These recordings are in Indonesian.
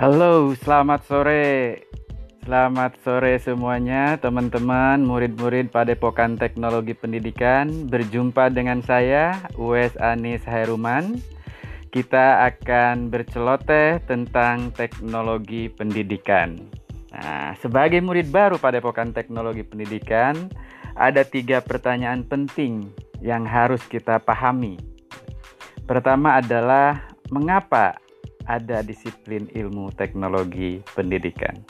Halo, selamat sore. Selamat sore semuanya, teman-teman, murid-murid Padepokan Teknologi Pendidikan. Berjumpa dengan saya, Uwes Anis Hairuman. Kita akan berceloteh tentang teknologi pendidikan. Nah, sebagai murid baru Padepokan Teknologi Pendidikan, ada tiga pertanyaan penting yang harus kita pahami. Pertama adalah mengapa ada disiplin ilmu teknologi pendidikan.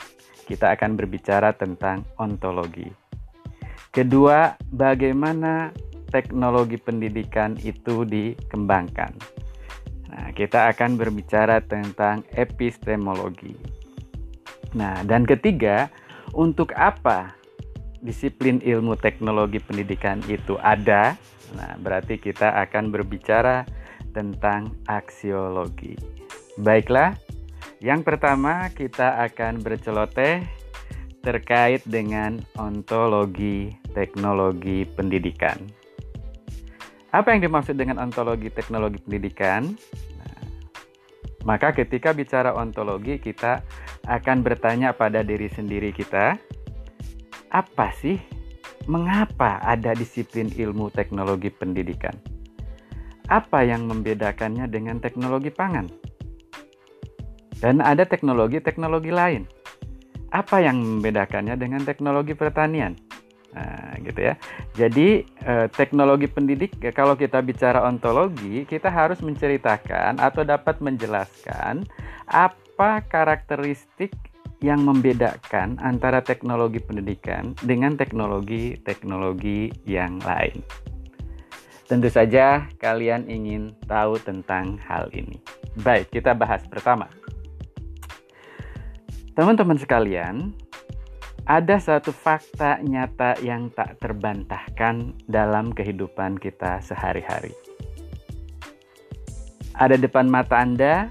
Kita akan berbicara tentang ontologi. Kedua, bagaimana teknologi pendidikan itu dikembangkan. Nah, kita akan berbicara tentang epistemologi. Nah, dan ketiga, untuk apa disiplin ilmu teknologi pendidikan itu ada? Nah, berarti kita akan berbicara tentang aksiologi. Baiklah, yang pertama kita akan berceloteh terkait dengan ontologi teknologi pendidikan. Apa yang dimaksud dengan ontologi teknologi pendidikan? Nah, maka ketika bicara ontologi kita akan bertanya pada diri sendiri kita, apa sih mengapa ada disiplin ilmu teknologi pendidikan? Apa yang membedakannya dengan teknologi pangan? Dan ada teknologi-teknologi lain. Apa yang membedakannya dengan teknologi pertanian? Nah, gitu ya. Jadi eh, teknologi pendidik kalau kita bicara ontologi, kita harus menceritakan atau dapat menjelaskan apa karakteristik yang membedakan antara teknologi pendidikan dengan teknologi-teknologi yang lain. Tentu saja kalian ingin tahu tentang hal ini. Baik, kita bahas pertama. Teman-teman sekalian, ada satu fakta nyata yang tak terbantahkan dalam kehidupan kita sehari-hari. Ada depan mata Anda,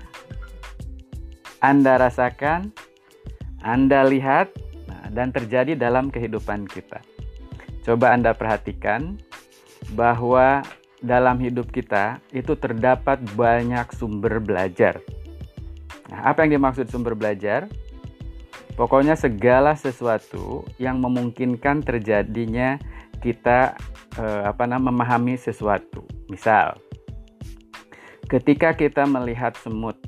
Anda rasakan, Anda lihat, nah, dan terjadi dalam kehidupan kita. Coba Anda perhatikan bahwa dalam hidup kita itu terdapat banyak sumber belajar. Nah, apa yang dimaksud sumber belajar? Pokoknya segala sesuatu yang memungkinkan terjadinya kita eh, apa namanya memahami sesuatu. Misal, ketika kita melihat semut,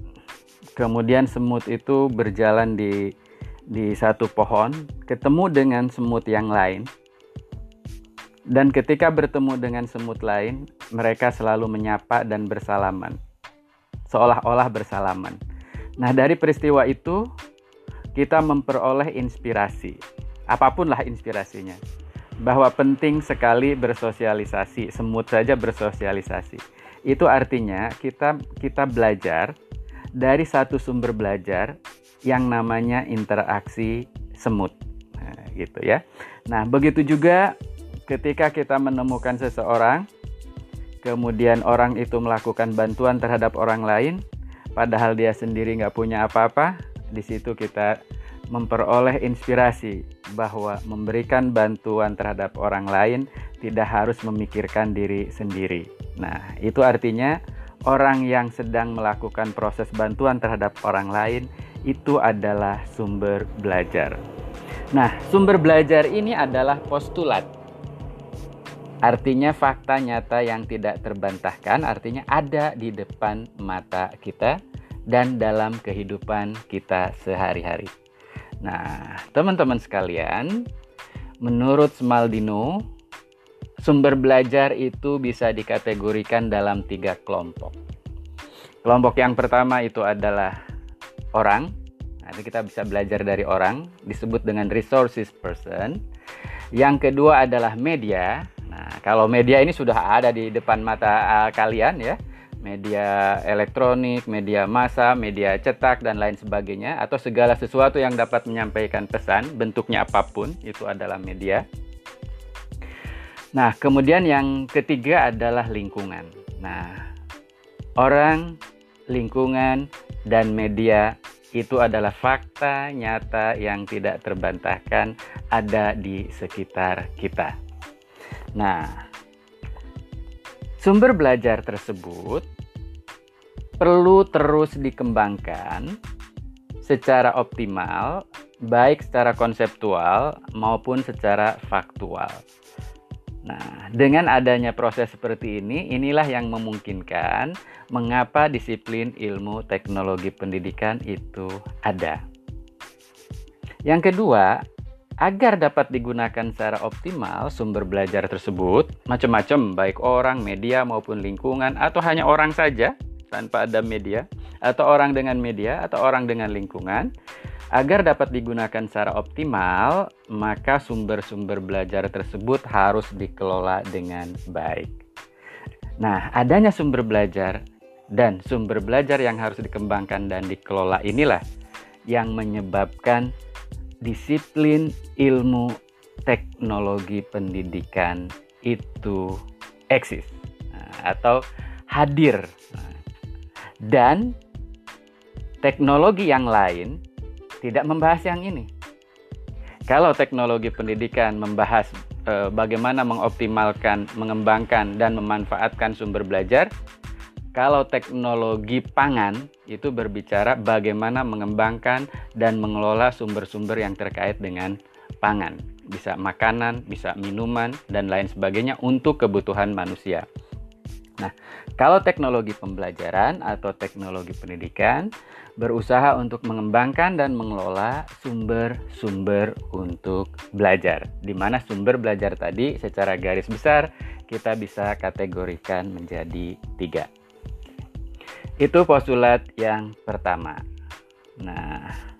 kemudian semut itu berjalan di di satu pohon, ketemu dengan semut yang lain. Dan ketika bertemu dengan semut lain, mereka selalu menyapa dan bersalaman. Seolah-olah bersalaman. Nah, dari peristiwa itu kita memperoleh inspirasi, apa pun lah inspirasinya, bahwa penting sekali bersosialisasi, semut saja bersosialisasi. Itu artinya kita kita belajar dari satu sumber belajar yang namanya interaksi semut, nah, gitu ya. Nah begitu juga ketika kita menemukan seseorang, kemudian orang itu melakukan bantuan terhadap orang lain, padahal dia sendiri nggak punya apa-apa, di situ kita memperoleh inspirasi bahwa memberikan bantuan terhadap orang lain tidak harus memikirkan diri sendiri. Nah, itu artinya orang yang sedang melakukan proses bantuan terhadap orang lain itu adalah sumber belajar. Nah, sumber belajar ini adalah postulat. Artinya fakta nyata yang tidak terbantahkan, artinya ada di depan mata kita dan dalam kehidupan kita sehari-hari. Nah, teman-teman sekalian, menurut Smaldino, sumber belajar itu bisa dikategorikan dalam tiga kelompok. Kelompok yang pertama itu adalah orang. Nanti kita bisa belajar dari orang, disebut dengan resources person. Yang kedua adalah media. Nah, kalau media ini sudah ada di depan mata uh, kalian ya media elektronik, media massa, media cetak dan lain sebagainya atau segala sesuatu yang dapat menyampaikan pesan bentuknya apa pun itu adalah media. Nah, kemudian yang ketiga adalah lingkungan. Nah, orang, lingkungan dan media itu adalah fakta nyata yang tidak terbantahkan ada di sekitar kita. Nah, Sumber belajar tersebut perlu terus dikembangkan secara optimal, baik secara konseptual maupun secara faktual. Nah, dengan adanya proses seperti ini, inilah yang memungkinkan mengapa disiplin ilmu teknologi pendidikan itu ada. Yang kedua, agar dapat digunakan secara optimal sumber belajar tersebut, macam-macam, baik orang, media, maupun lingkungan, atau hanya orang saja tanpa ada media, atau orang dengan media, atau orang dengan lingkungan, Agar dapat digunakan secara optimal, maka sumber-sumber belajar tersebut harus dikelola dengan baik. Nah, adanya sumber belajar dan sumber belajar yang harus dikembangkan dan dikelola inilah yang menyebabkan disiplin ilmu teknologi pendidikan itu eksis atau hadir. Dan teknologi yang lain tidak membahas yang ini. Kalau teknologi pendidikan membahas e, bagaimana mengoptimalkan, mengembangkan, dan memanfaatkan sumber belajar, kalau teknologi pangan itu berbicara bagaimana mengembangkan dan mengelola sumber-sumber yang terkait dengan pangan, bisa makanan, bisa minuman, dan lain sebagainya untuk kebutuhan manusia. Nah, kalau teknologi pembelajaran atau teknologi pendidikan berusaha untuk mengembangkan dan mengelola sumber-sumber untuk belajar. Di mana sumber belajar tadi secara garis besar kita bisa kategorikan menjadi tiga. Itu postulat yang pertama. Nah,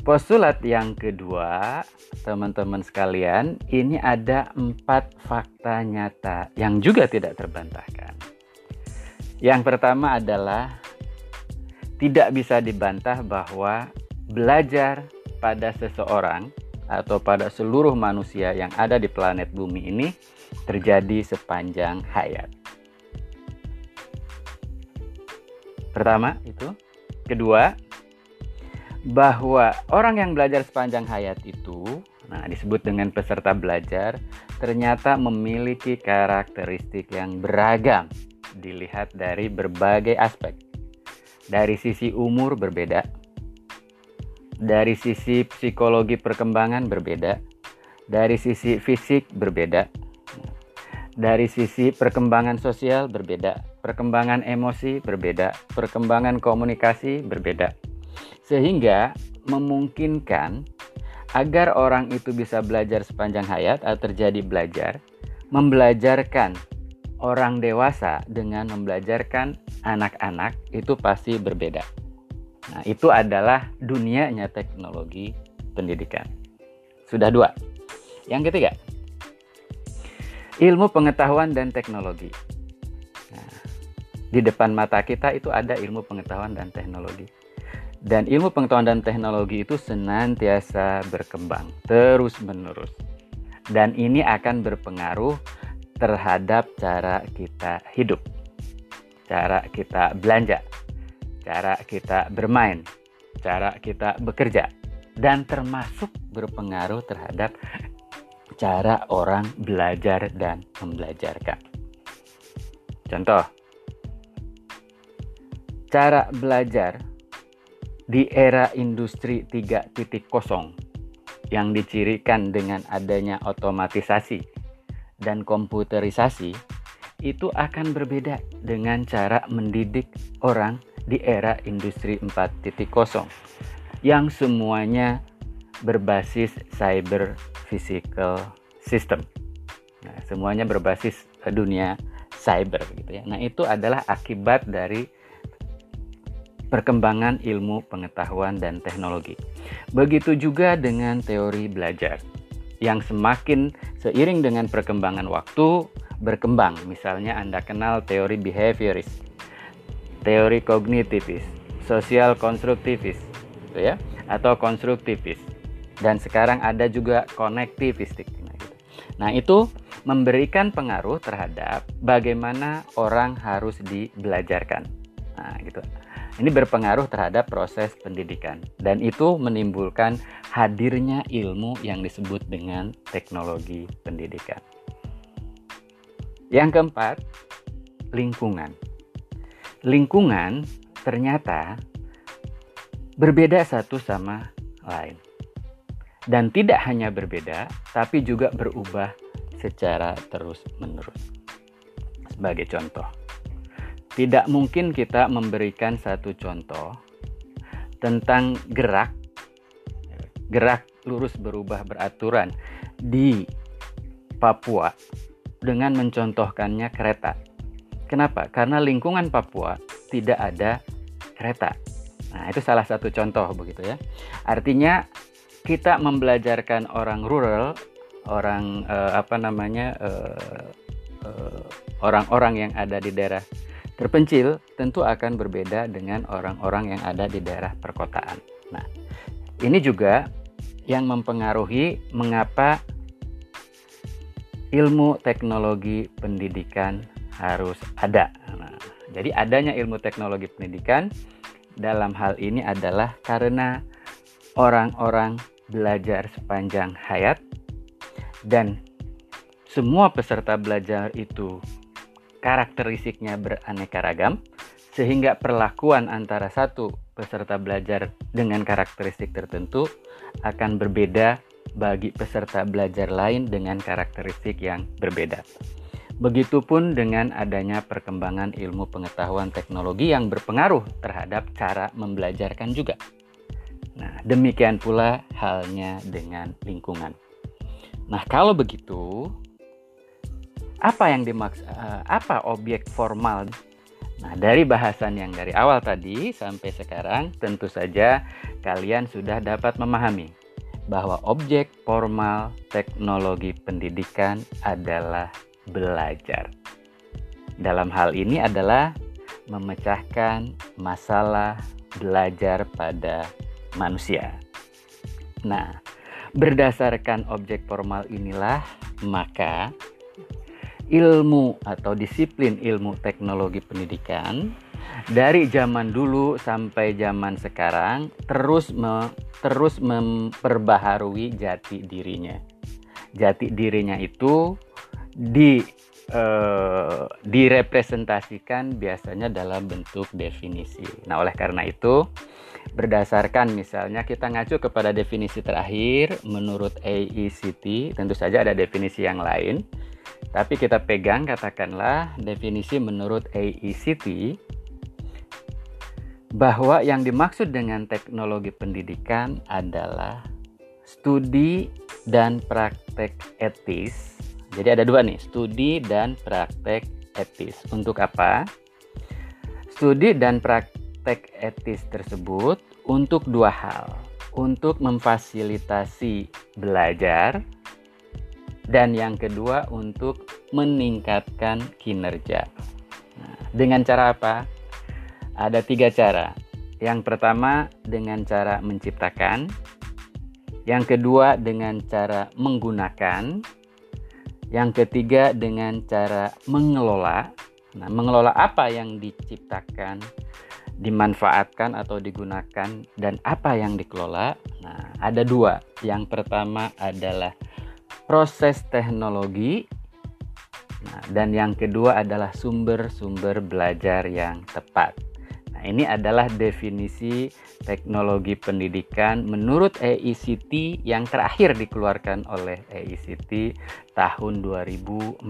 postulat yang kedua, teman-teman sekalian, ini ada empat fakta nyata yang juga tidak terbantahkan. Yang pertama adalah tidak bisa dibantah bahwa belajar pada seseorang atau pada seluruh manusia yang ada di planet bumi ini terjadi sepanjang hayat. Pertama itu, kedua bahwa orang yang belajar sepanjang hayat itu, nah disebut dengan peserta belajar, ternyata memiliki karakteristik yang beragam dilihat dari berbagai aspek. Dari sisi umur berbeda, dari sisi psikologi perkembangan berbeda, dari sisi fisik berbeda, dari sisi perkembangan sosial berbeda, perkembangan emosi berbeda, perkembangan komunikasi berbeda, sehingga memungkinkan agar orang itu bisa belajar sepanjang hayat atau terjadi belajar, membelajarkan orang dewasa dengan membelajarkan anak-anak itu pasti berbeda. Nah, itu adalah dunianya teknologi pendidikan. Sudah dua. Yang ketiga, ilmu pengetahuan dan teknologi. Nah, di depan mata kita itu ada ilmu pengetahuan dan teknologi. Dan ilmu pengetahuan dan teknologi itu senantiasa berkembang terus-menerus. Dan ini akan berpengaruh terhadap cara kita hidup cara kita belanja, cara kita bermain, cara kita bekerja, dan termasuk berpengaruh terhadap cara orang belajar dan membelajarkan. Contoh, cara belajar di era industri 3.0 yang dicirikan dengan adanya otomatisasi dan komputerisasi itu akan berbeda dengan cara mendidik orang di era industri 4.0 yang semuanya berbasis cyber physical system. Nah, semuanya berbasis dunia cyber gitu ya. Nah, itu adalah akibat dari perkembangan ilmu pengetahuan dan teknologi. Begitu juga dengan teori belajar yang semakin seiring dengan perkembangan waktu berkembang. Misalnya Anda kenal teori behavioris, teori kognitivis, sosial konstruktivis, gitu ya, atau konstruktivis. Dan sekarang ada juga konektivistik. Nah, gitu. nah itu memberikan pengaruh terhadap bagaimana orang harus dibelajarkan. Nah, gitu. Ini berpengaruh terhadap proses pendidikan dan itu menimbulkan hadirnya ilmu yang disebut dengan teknologi pendidikan. Yang keempat, lingkungan. Lingkungan ternyata berbeda satu sama lain. Dan tidak hanya berbeda, tapi juga berubah secara terus-menerus. Sebagai contoh, tidak mungkin kita memberikan satu contoh tentang gerak gerak lurus berubah beraturan di Papua dengan mencontohkannya kereta. Kenapa? Karena lingkungan Papua tidak ada kereta. Nah, itu salah satu contoh begitu ya. Artinya kita membelajarkan orang rural, orang eh, apa namanya eh, eh, orang-orang yang ada di daerah terpencil tentu akan berbeda dengan orang-orang yang ada di daerah perkotaan. Nah, ini juga yang mempengaruhi mengapa ilmu teknologi pendidikan harus ada. Nah, jadi adanya ilmu teknologi pendidikan dalam hal ini adalah karena orang-orang belajar sepanjang hayat dan semua peserta belajar itu karakteristiknya beraneka ragam sehingga perlakuan antara satu peserta belajar dengan karakteristik tertentu akan berbeda bagi peserta belajar lain dengan karakteristik yang berbeda. Begitupun dengan adanya perkembangan ilmu pengetahuan teknologi yang berpengaruh terhadap cara membelajarkan juga. Nah, demikian pula halnya dengan lingkungan. Nah, kalau begitu, apa yang dimaksud eh, apa objek formal? Nah, dari bahasan yang dari awal tadi sampai sekarang, tentu saja kalian sudah dapat memahami bahwa objek formal teknologi pendidikan adalah belajar. Dalam hal ini adalah memecahkan masalah belajar pada manusia. Nah, berdasarkan objek formal inilah maka ilmu atau disiplin ilmu teknologi pendidikan dari zaman dulu sampai zaman sekarang terus me, terus memperbaharui jati dirinya. Jati dirinya itu di eh, direpresentasikan biasanya dalam bentuk definisi. Nah, oleh karena itu berdasarkan misalnya kita ngacu kepada definisi terakhir menurut AECT, tentu saja ada definisi yang lain. Tapi kita pegang katakanlah definisi menurut AECT bahwa yang dimaksud dengan teknologi pendidikan adalah studi dan praktek etis. Jadi ada dua nih, studi dan praktek etis. Untuk apa? Studi dan praktek etis tersebut untuk dua hal. Untuk memfasilitasi belajar dan yang kedua untuk meningkatkan kinerja. Nah, dengan cara apa? Ada tiga cara. Yang pertama dengan cara menciptakan, yang kedua dengan cara menggunakan, yang ketiga dengan cara mengelola. Nah, mengelola apa yang diciptakan, dimanfaatkan atau digunakan, dan apa yang dikelola. Nah, ada dua. Yang pertama adalah proses teknologi, nah, dan yang kedua adalah sumber-sumber belajar yang tepat. Nah, ini adalah definisi teknologi pendidikan menurut AICT yang terakhir dikeluarkan oleh AICT tahun 2004.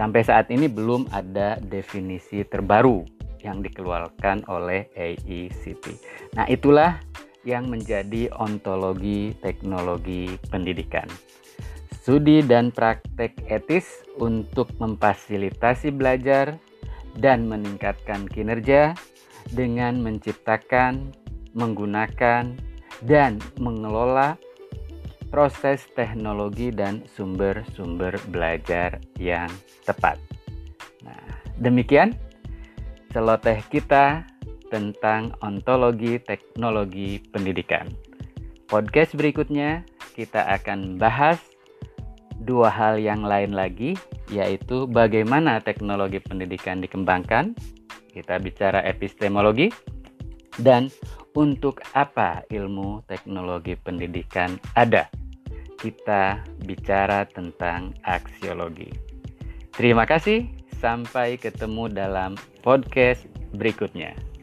Sampai saat ini belum ada definisi terbaru yang dikeluarkan oleh AICT. Nah, itulah yang menjadi ontologi teknologi pendidikan. Studi dan praktek etis untuk memfasilitasi belajar dan meningkatkan kinerja dengan menciptakan, menggunakan, dan mengelola proses teknologi dan sumber-sumber belajar yang tepat. Nah, demikian celoteh kita tentang ontologi teknologi pendidikan. Podcast berikutnya kita akan bahas dua hal yang lain lagi yaitu bagaimana teknologi pendidikan dikembangkan. Kita bicara epistemologi dan untuk apa ilmu teknologi pendidikan ada. Kita bicara tentang aksiologi. Terima kasih, sampai ketemu dalam podcast berikutnya.